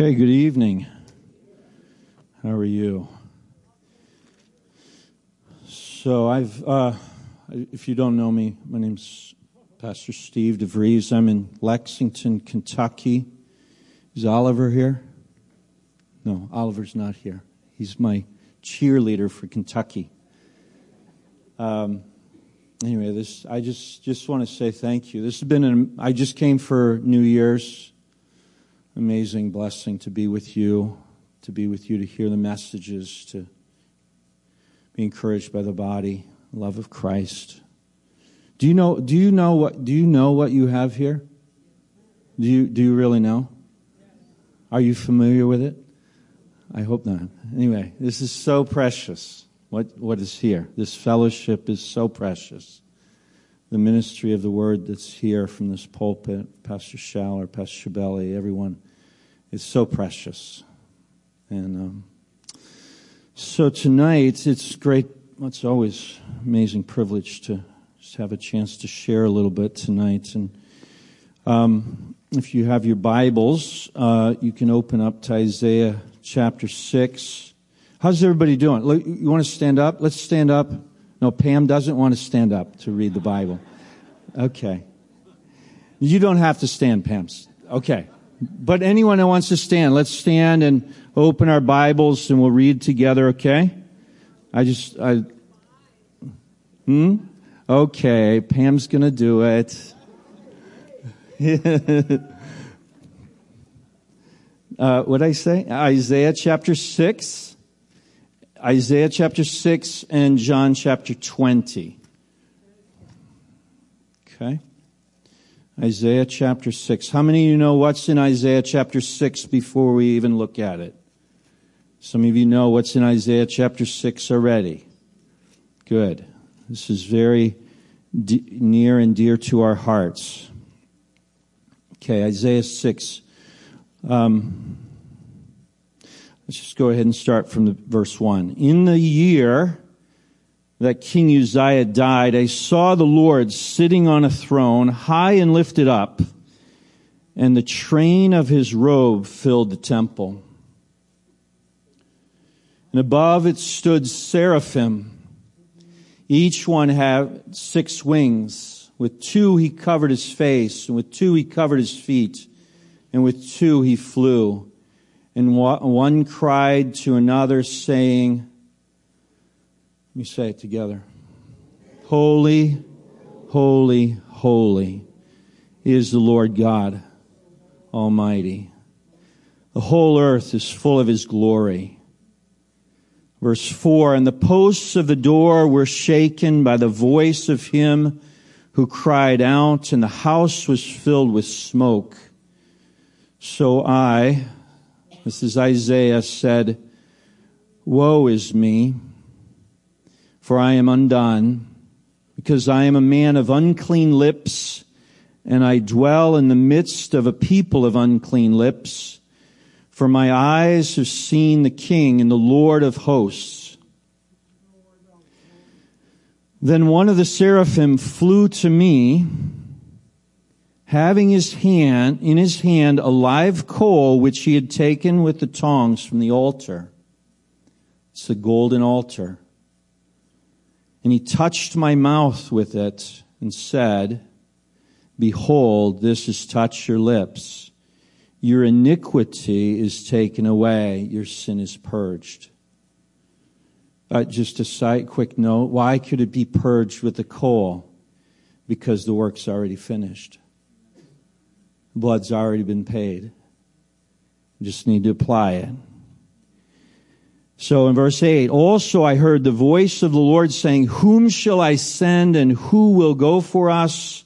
Okay, good evening. How are you? So, I've, uh, if you don't know me, my name's Pastor Steve DeVries. I'm in Lexington, Kentucky. Is Oliver here? No, Oliver's not here. He's my cheerleader for Kentucky. Um, anyway, this I just just want to say thank you. This has been an, I just came for New Year's. Amazing blessing to be with you, to be with you to hear the messages, to be encouraged by the body, love of Christ. Do you know? Do you know what? Do you know what you have here? Do you do you really know? Are you familiar with it? I hope not. Anyway, this is so precious. What what is here? This fellowship is so precious. The ministry of the word that's here from this pulpit, Pastor Schaller, Pastor Shabelli, everyone, is so precious. And um, so tonight, it's great. It's always amazing privilege to just have a chance to share a little bit tonight. And um, if you have your Bibles, uh, you can open up to Isaiah chapter six. How's everybody doing? You want to stand up? Let's stand up. No, Pam doesn't want to stand up to read the Bible. Okay. You don't have to stand, Pam. Okay. But anyone that wants to stand, let's stand and open our Bibles and we'll read together, okay? I just, I, hmm? Okay, Pam's gonna do it. uh, what I say? Isaiah chapter 6, Isaiah chapter 6 and John chapter 20. Okay. Isaiah chapter 6. How many of you know what's in Isaiah chapter 6 before we even look at it? Some of you know what's in Isaiah chapter 6 already. Good. This is very near and dear to our hearts. Okay, Isaiah 6. Um, let's just go ahead and start from the verse 1. In the year that King Uzziah died, I saw the Lord sitting on a throne, high and lifted up, and the train of his robe filled the temple. And above it stood seraphim. Each one had six wings. With two he covered his face, and with two he covered his feet, and with two he flew. And one cried to another, saying, let me say it together. Holy, holy, holy is the Lord God Almighty. The whole earth is full of His glory. Verse 4 And the posts of the door were shaken by the voice of him who cried out, and the house was filled with smoke. So I, this is Isaiah, said, Woe is me! For I am undone, because I am a man of unclean lips, and I dwell in the midst of a people of unclean lips. For my eyes have seen the King and the Lord of hosts. Then one of the seraphim flew to me, having his hand, in his hand a live coal which he had taken with the tongs from the altar. It's the golden altar. And he touched my mouth with it and said, Behold, this has touched your lips. Your iniquity is taken away. Your sin is purged. Uh, just a side quick note. Why could it be purged with the coal? Because the work's already finished. Blood's already been paid. You just need to apply it. So in verse 8, also I heard the voice of the Lord saying, Whom shall I send and who will go for us?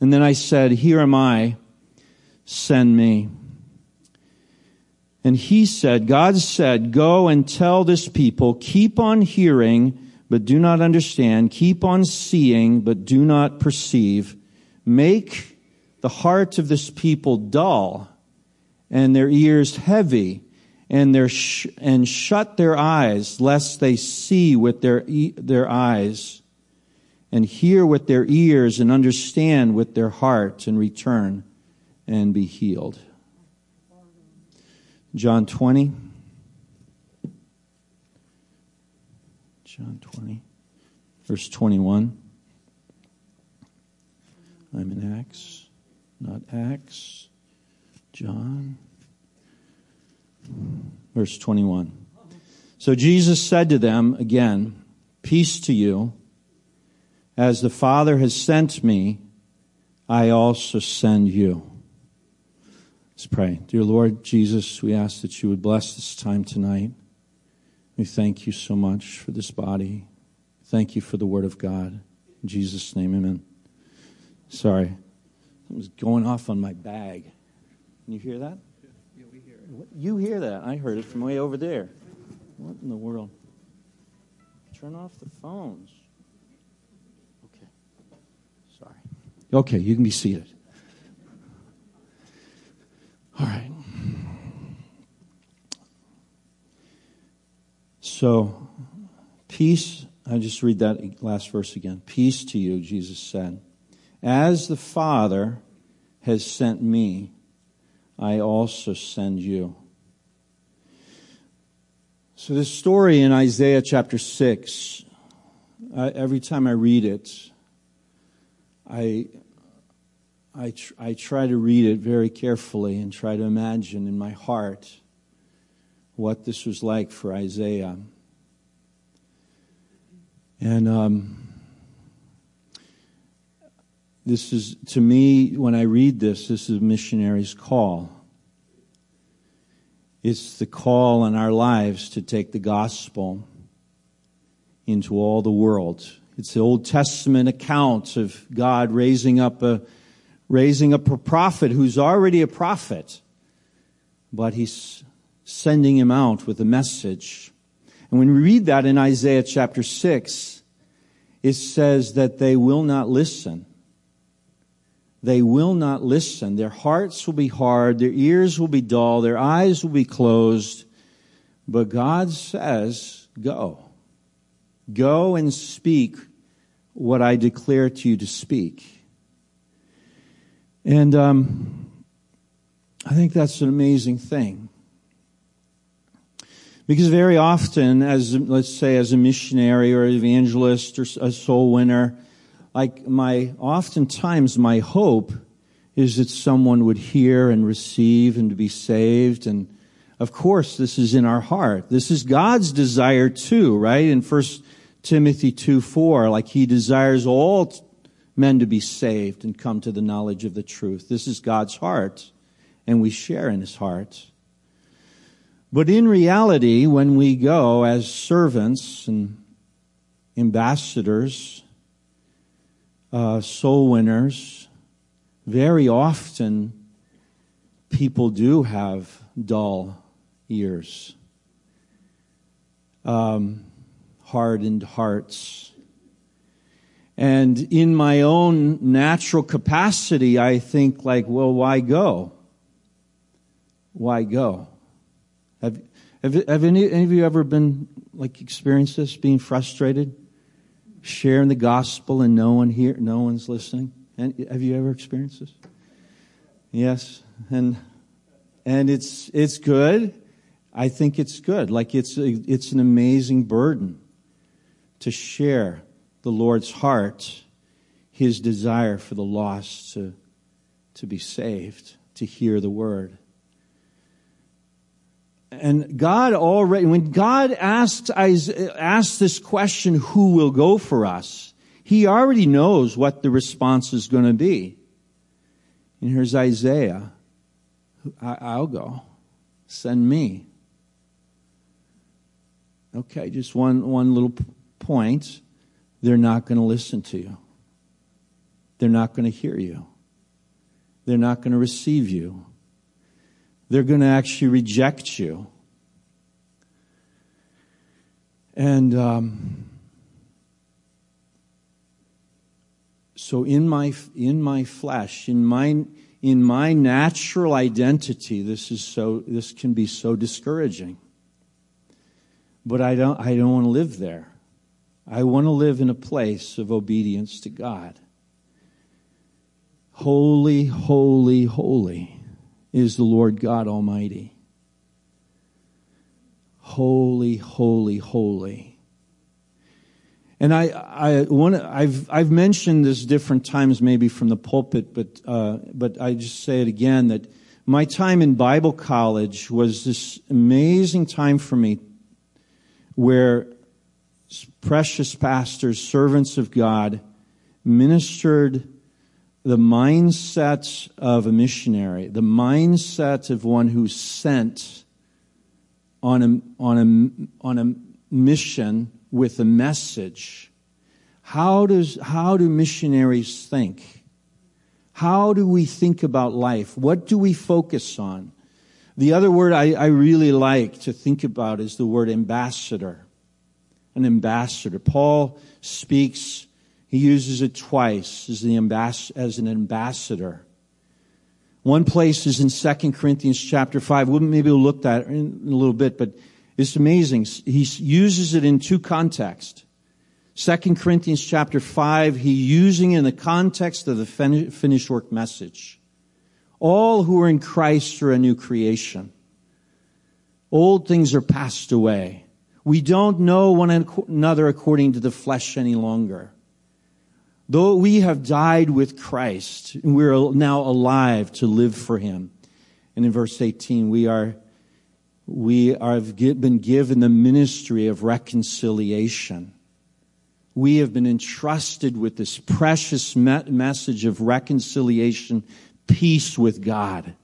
And then I said, Here am I, send me. And he said, God said, Go and tell this people, keep on hearing, but do not understand, keep on seeing, but do not perceive. Make the heart of this people dull and their ears heavy and their sh- and shut their eyes lest they see with their e- their eyes and hear with their ears and understand with their heart and return and be healed. John 20. John 20, verse 21. I'm in Acts, not Acts. John, verse 21. So Jesus said to them again, Peace to you. As the Father has sent me, I also send you. Let's pray. Dear Lord Jesus, we ask that you would bless this time tonight. We thank you so much for this body. Thank you for the word of God. In Jesus' name, amen. Sorry. I was going off on my bag. Can you hear that? Yeah, we hear it. What? You hear that? I heard it from way over there. What in the world? Turn off the phones. Okay. Sorry. Okay, you can be seated. All right. So, peace, I just read that last verse again. Peace to you, Jesus said. As the Father has sent me, I also send you. So, this story in Isaiah chapter 6, uh, every time I read it, I, I, tr- I try to read it very carefully and try to imagine in my heart what this was like for Isaiah. And um, this is, to me, when I read this, this is a missionary's call. It's the call in our lives to take the gospel into all the world. It's the Old Testament account of God raising up a raising up a prophet who's already a prophet, but he's sending him out with a message. And when we read that in Isaiah chapter 6, it says that they will not listen. They will not listen. Their hearts will be hard, their ears will be dull, their eyes will be closed. But God says, Go. Go and speak what I declare to you to speak. And um, I think that's an amazing thing. Because very often, as let's say, as a missionary or evangelist or a soul winner, like my, oftentimes my hope is that someone would hear and receive and to be saved. And of course, this is in our heart. This is God's desire too, right? In First Timothy 2 4, like he desires all men to be saved and come to the knowledge of the truth. This is God's heart, and we share in his heart. But in reality, when we go as servants and ambassadors, uh, soul winners, very often people do have dull ears, um, hardened hearts. And in my own natural capacity, I think like, well, why go? Why go? Have, have, have any, any of you ever been like experienced this, being frustrated, sharing the gospel and no one here, no one's listening? And have you ever experienced this? Yes, and and it's it's good. I think it's good. Like it's a, it's an amazing burden to share the Lord's heart, His desire for the lost to to be saved, to hear the word. And God already, when God asked, asked this question, who will go for us? He already knows what the response is going to be. And here's Isaiah. I'll go. Send me. Okay, just one, one little point. They're not going to listen to you. They're not going to hear you. They're not going to receive you they're going to actually reject you. And um, so, in my in my flesh, in my in my natural identity, this is so this can be so discouraging. But I don't I don't want to live there. I want to live in a place of obedience to God. Holy, holy, holy is the Lord God Almighty. holy, holy, holy. And I, I want I've, I've mentioned this different times, maybe from the pulpit, but, uh, but I just say it again that my time in Bible college was this amazing time for me where precious pastors, servants of God, ministered the mindset of a missionary, the mindset of one who's sent on a, on a, on a mission with a message. How does, how do missionaries think? How do we think about life? What do we focus on? The other word I, I really like to think about is the word ambassador. An ambassador. Paul speaks, he uses it twice as, the ambass- as an ambassador. One place is in 2 Corinthians chapter 5. We'll maybe we'll look at it in a little bit, but it's amazing. He uses it in two contexts. 2 Corinthians chapter 5, he using it in the context of the finished work message. All who are in Christ are a new creation. Old things are passed away. We don't know one another according to the flesh any longer. Though we have died with Christ, and we're now alive to live for Him. And in verse 18, we are, we have been given the ministry of reconciliation. We have been entrusted with this precious message of reconciliation, peace with God.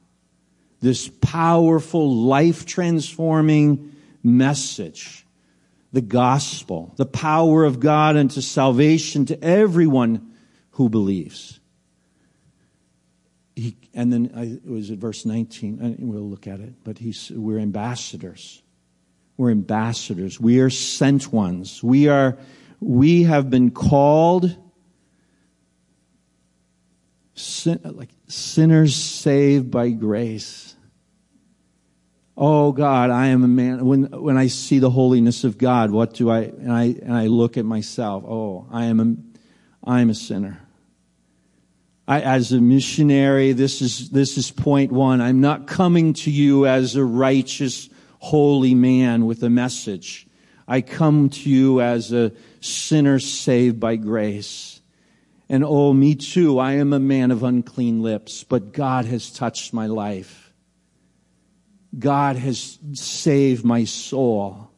This powerful, life transforming message the gospel, the power of God unto salvation to everyone who believes. He, and then I, it was at verse 19, and we'll look at it, but he's, we're ambassadors. We're ambassadors. We are sent ones. We are, we have been called sin, like sinners saved by grace. Oh God, I am a man. When, when I see the holiness of God, what do I, and I, and I look at myself, oh, I am a, I am a sinner. I, as a missionary, this is, this is point one. I'm not coming to you as a righteous, holy man with a message. I come to you as a sinner saved by grace. And oh, me too, I am a man of unclean lips, but God has touched my life. God has saved my soul.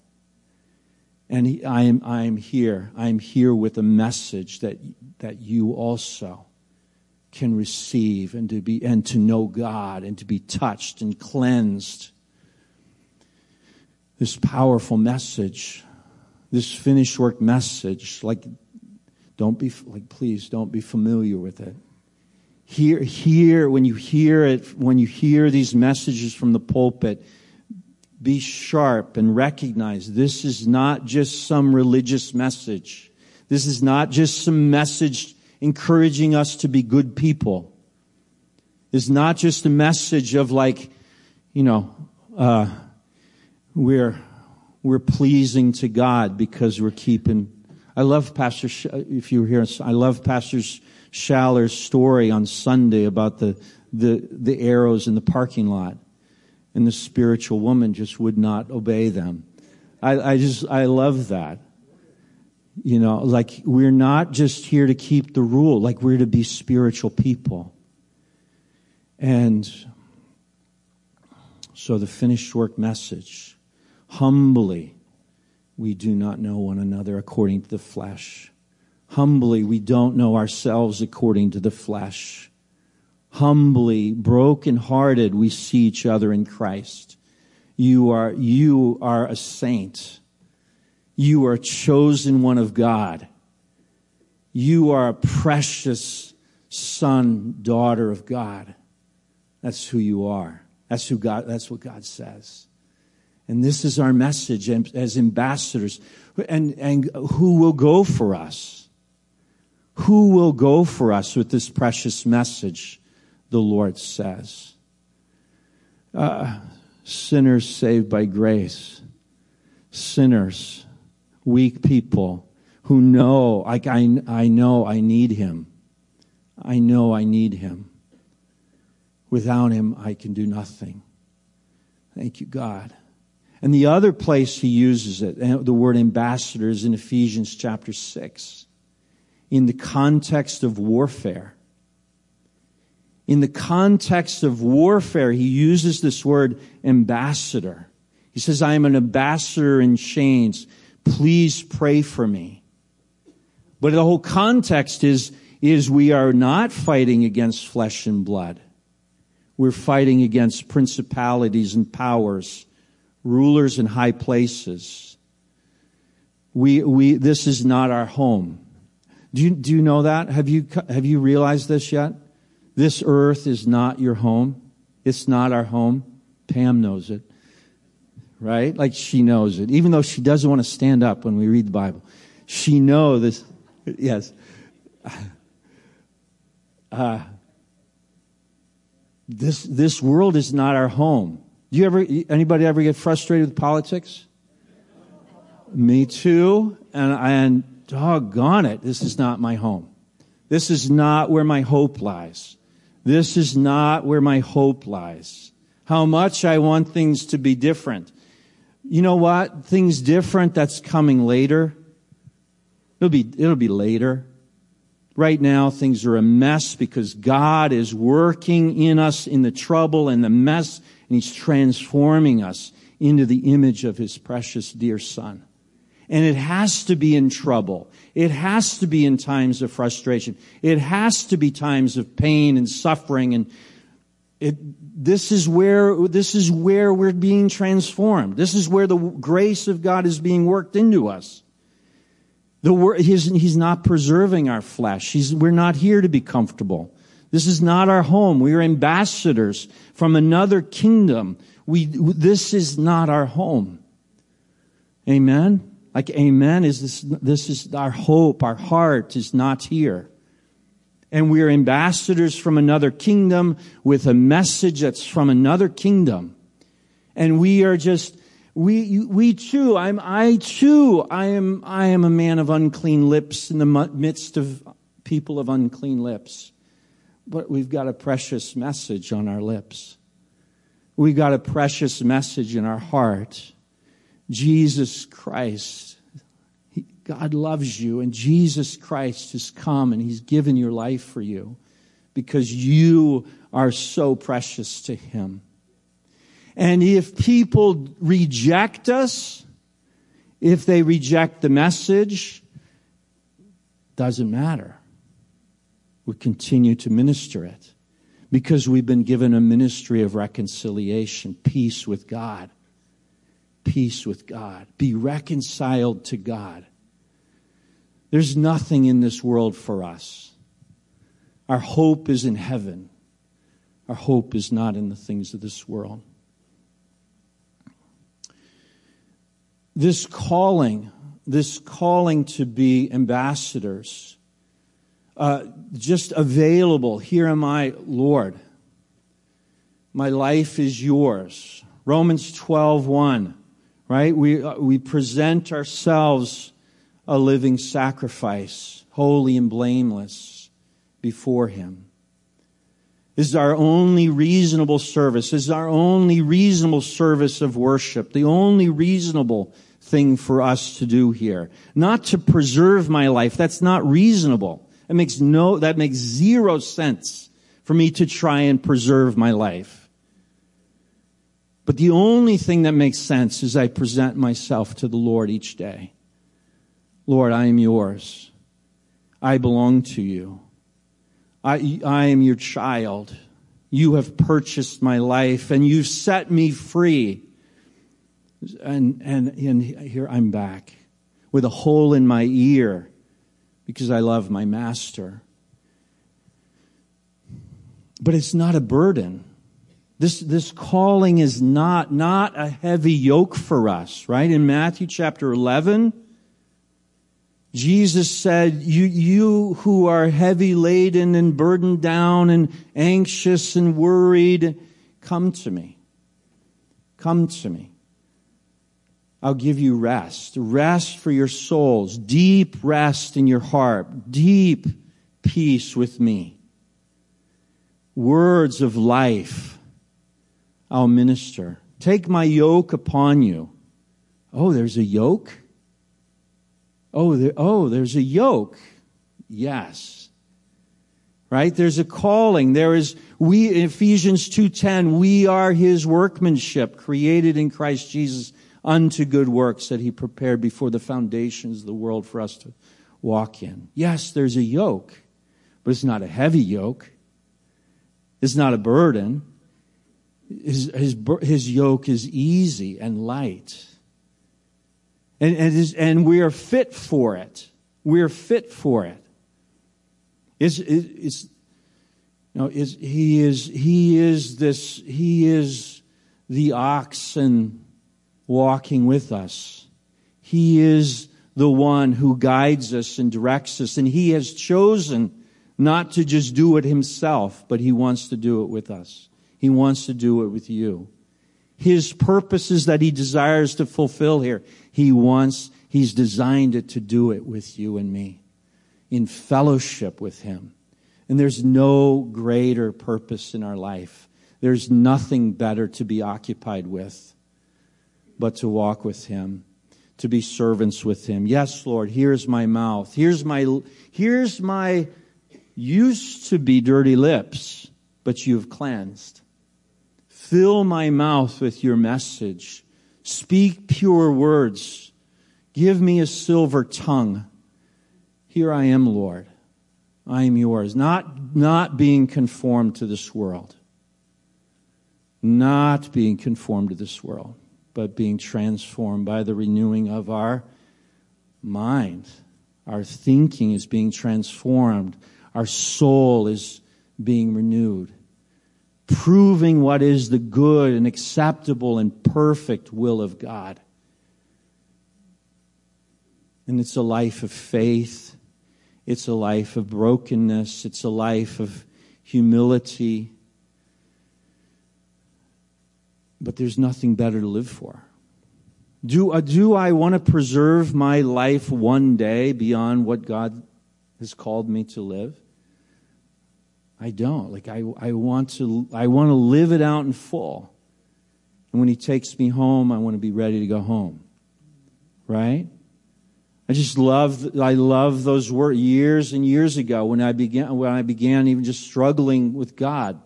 And he, I am, I am here. I am here with a message that, that you also can receive and to be, and to know God and to be touched and cleansed. This powerful message, this finished work message, like, don't be, like, please don't be familiar with it hear, hear, when you hear it, when you hear these messages from the pulpit, be sharp and recognize this is not just some religious message. This is not just some message encouraging us to be good people. It's not just a message of like, you know, uh, we're, we're pleasing to God because we're keeping. I love Pastor, if you were here, I love Pastor's Schaller's story on Sunday about the, the, the arrows in the parking lot. And the spiritual woman just would not obey them. I, I just, I love that. You know, like we're not just here to keep the rule, like we're to be spiritual people. And so the finished work message humbly, we do not know one another according to the flesh. Humbly, we don't know ourselves according to the flesh. Humbly, broken-hearted, we see each other in Christ. You are, you are a saint. You are chosen one of God. You are a precious son, daughter of God. That's who you are. That's who God, that's what God says. And this is our message as ambassadors. And, and who will go for us? Who will go for us with this precious message? The Lord says. Uh, sinners saved by grace. Sinners, weak people who know, like I, I know I need Him. I know I need Him. Without Him, I can do nothing. Thank you, God. And the other place he uses it, the word ambassador, is in Ephesians chapter 6, in the context of warfare. In the context of warfare, he uses this word ambassador. He says, I am an ambassador in chains. Please pray for me. But the whole context is, is we are not fighting against flesh and blood. We're fighting against principalities and powers, rulers in high places. We, we, this is not our home. Do you, do you know that? Have you, have you realized this yet? This earth is not your home. It's not our home. Pam knows it. Right? Like she knows it. Even though she doesn't want to stand up when we read the Bible. She knows this. Yes. Uh, this, this world is not our home. Do you ever, anybody ever get frustrated with politics? Me too. And, and doggone it, this is not my home. This is not where my hope lies. This is not where my hope lies. How much I want things to be different. You know what? Things different, that's coming later. It'll be, it'll be later. Right now, things are a mess because God is working in us in the trouble and the mess, and He's transforming us into the image of His precious dear Son. And it has to be in trouble. It has to be in times of frustration. It has to be times of pain and suffering and it, this is where, this is where we're being transformed. This is where the grace of God is being worked into us. The he's, he's not preserving our flesh. He's, we're not here to be comfortable. This is not our home. We are ambassadors from another kingdom. We, this is not our home. Amen? Like, amen is this, this is our hope. Our heart is not here. And we are ambassadors from another kingdom with a message that's from another kingdom. And we are just, we, we too, I'm, I too, I am, I am a man of unclean lips in the midst of people of unclean lips. But we've got a precious message on our lips. We've got a precious message in our heart. Jesus Christ. God loves you and Jesus Christ has come and he's given your life for you because you are so precious to him. And if people reject us, if they reject the message, doesn't matter. We continue to minister it because we've been given a ministry of reconciliation, peace with God. Peace with God. Be reconciled to God. There's nothing in this world for us. Our hope is in heaven. Our hope is not in the things of this world. this calling, this calling to be ambassadors, uh, just available. Here am I, Lord. My life is yours. Romans 12, 1, right? We, uh, we present ourselves a living sacrifice, holy and blameless before Him. This is our only reasonable service. This is our only reasonable service of worship. The only reasonable thing for us to do here. Not to preserve my life. That's not reasonable. That makes no, that makes zero sense for me to try and preserve my life. But the only thing that makes sense is I present myself to the Lord each day. Lord, I am yours. I belong to you. I, I am your child. You have purchased my life and you've set me free. And, and, and here I'm back with a hole in my ear because I love my master. But it's not a burden. This, this calling is not, not a heavy yoke for us, right? In Matthew chapter 11, Jesus said, you, you who are heavy laden and burdened down and anxious and worried, come to me. Come to me. I'll give you rest. Rest for your souls. Deep rest in your heart. Deep peace with me. Words of life. I'll minister. Take my yoke upon you. Oh, there's a yoke? Oh, there, oh, there's a yoke. Yes. Right? There's a calling. There is, we, Ephesians 2.10, we are his workmanship, created in Christ Jesus unto good works that he prepared before the foundations of the world for us to walk in. Yes, there's a yoke, but it's not a heavy yoke. It's not a burden. His, his, his yoke is easy and light. And, and, is, and we are fit for it. We are fit for it. It's, it's, you know, is, he is, he is this, he is the oxen walking with us. He is the one who guides us and directs us, and he has chosen not to just do it himself, but he wants to do it with us. He wants to do it with you. His purposes that he desires to fulfill here, he wants, he's designed it to do it with you and me in fellowship with him. And there's no greater purpose in our life. There's nothing better to be occupied with but to walk with him, to be servants with him. Yes, Lord, here's my mouth. Here's my, here's my used to be dirty lips, but you've cleansed. Fill my mouth with your message. Speak pure words. Give me a silver tongue. Here I am, Lord. I am yours. Not, not being conformed to this world. Not being conformed to this world, but being transformed by the renewing of our mind. Our thinking is being transformed our soul is being renewed, proving what is the good and acceptable and perfect will of God. And it's a life of faith. It's a life of brokenness. It's a life of humility. But there's nothing better to live for. Do, uh, do I want to preserve my life one day beyond what God has called me to live? I don't. Like I, I want to I want to live it out in full. And when he takes me home, I want to be ready to go home. Right? I just love I love those words years and years ago when I began when I began even just struggling with God.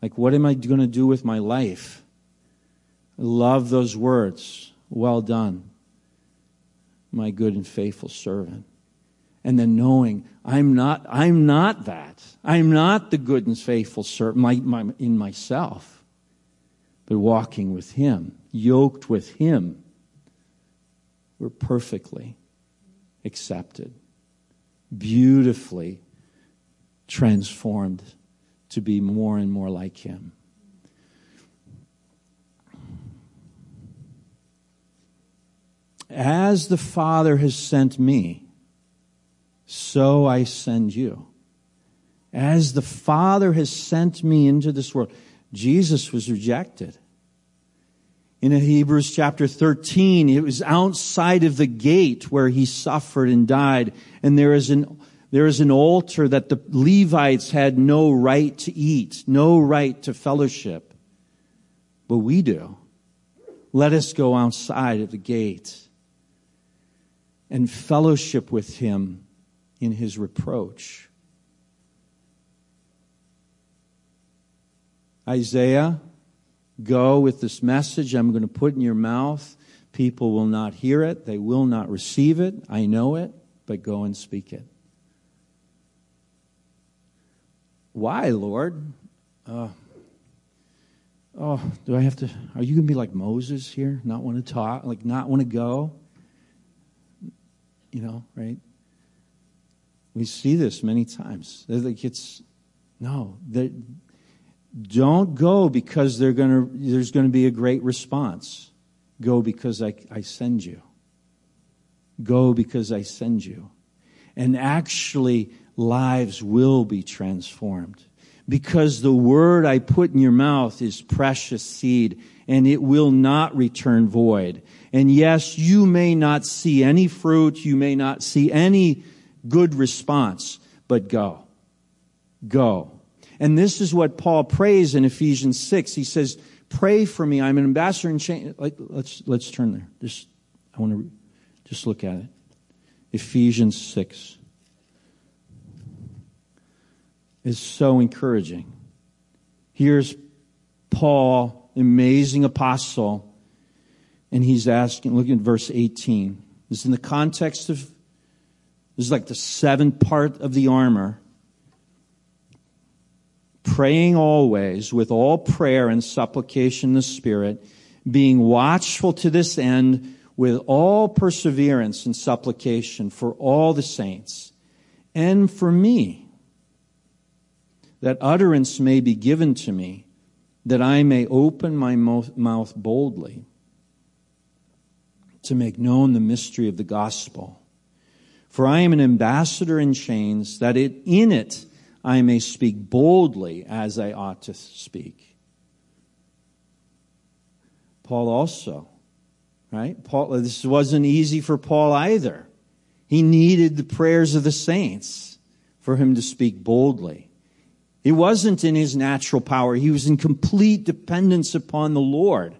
Like what am I going to do with my life? I love those words. Well done, my good and faithful servant and then knowing I'm not, I'm not that. I'm not the good and faithful servant my, my, in myself, but walking with Him, yoked with Him, we're perfectly accepted, beautifully transformed to be more and more like Him. As the Father has sent me, so I send you. As the Father has sent me into this world, Jesus was rejected. In Hebrews chapter 13, it was outside of the gate where he suffered and died. And there is an, there is an altar that the Levites had no right to eat, no right to fellowship. But we do. Let us go outside of the gate and fellowship with him in his reproach. Isaiah, go with this message I'm going to put in your mouth. People will not hear it, they will not receive it. I know it, but go and speak it. Why, Lord? Uh, oh, do I have to? Are you going to be like Moses here? Not want to talk? Like, not want to go? You know, right? We see this many times. Like it's no, don't go because they're gonna, there's going to be a great response. Go because I, I send you. Go because I send you. And actually, lives will be transformed. Because the word I put in your mouth is precious seed and it will not return void. And yes, you may not see any fruit, you may not see any good response, but go. Go. And this is what Paul prays in Ephesians 6. He says, pray for me. I'm an ambassador in chains. Like, let's, let's turn there. Just, I want to just look at it. Ephesians 6 is so encouraging. Here's Paul, amazing apostle, and he's asking, look at verse 18. This is in the context of, this is like the seventh part of the armor. Praying always with all prayer and supplication in the Spirit, being watchful to this end with all perseverance and supplication for all the saints and for me, that utterance may be given to me, that I may open my mouth boldly to make known the mystery of the gospel. For I am an ambassador in chains, that it, in it I may speak boldly as I ought to speak. Paul also, right? Paul, this wasn't easy for Paul either. He needed the prayers of the saints for him to speak boldly. He wasn't in his natural power. He was in complete dependence upon the Lord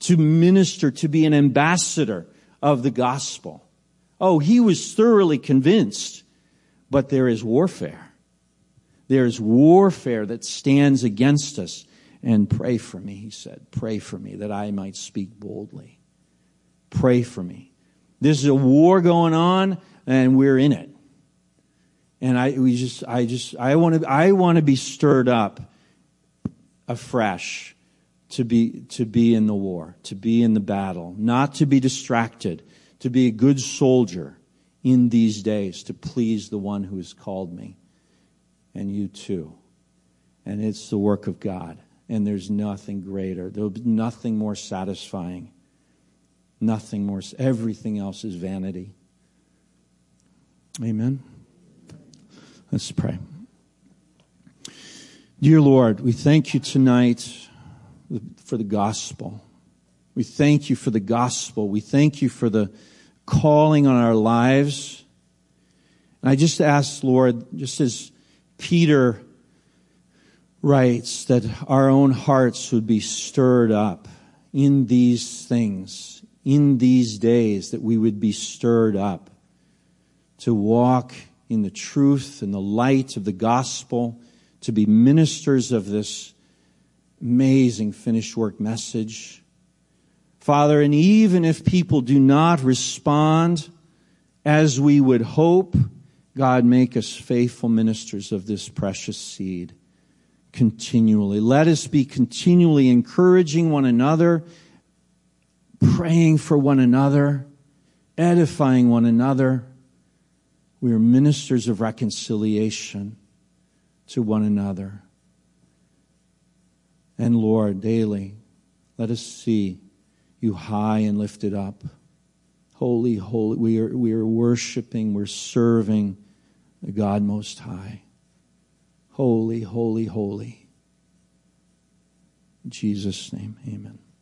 to minister, to be an ambassador of the gospel. Oh, he was thoroughly convinced, but there is warfare. There is warfare that stands against us. And pray for me, he said. Pray for me that I might speak boldly. Pray for me. There's a war going on, and we're in it. And I, we just, I just, I want to, I want to be stirred up afresh to be, to be in the war, to be in the battle, not to be distracted, to be a good soldier in these days to please the one who has called me and you too. And it's the work of God. And there's nothing greater. There'll be nothing more satisfying. Nothing more. Everything else is vanity. Amen. Let's pray. Dear Lord, we thank you tonight for the gospel. We thank you for the gospel. We thank you for the calling on our lives. And I just ask, Lord, just as Peter writes, that our own hearts would be stirred up in these things, in these days, that we would be stirred up to walk in the truth and the light of the gospel, to be ministers of this amazing finished work message. Father, and even if people do not respond as we would hope, God, make us faithful ministers of this precious seed continually. Let us be continually encouraging one another, praying for one another, edifying one another. We are ministers of reconciliation to one another. And Lord, daily, let us see you high and lifted up. Holy, holy. We are, we are worshiping, we're serving the God Most High. Holy, holy, holy. In Jesus' name, amen.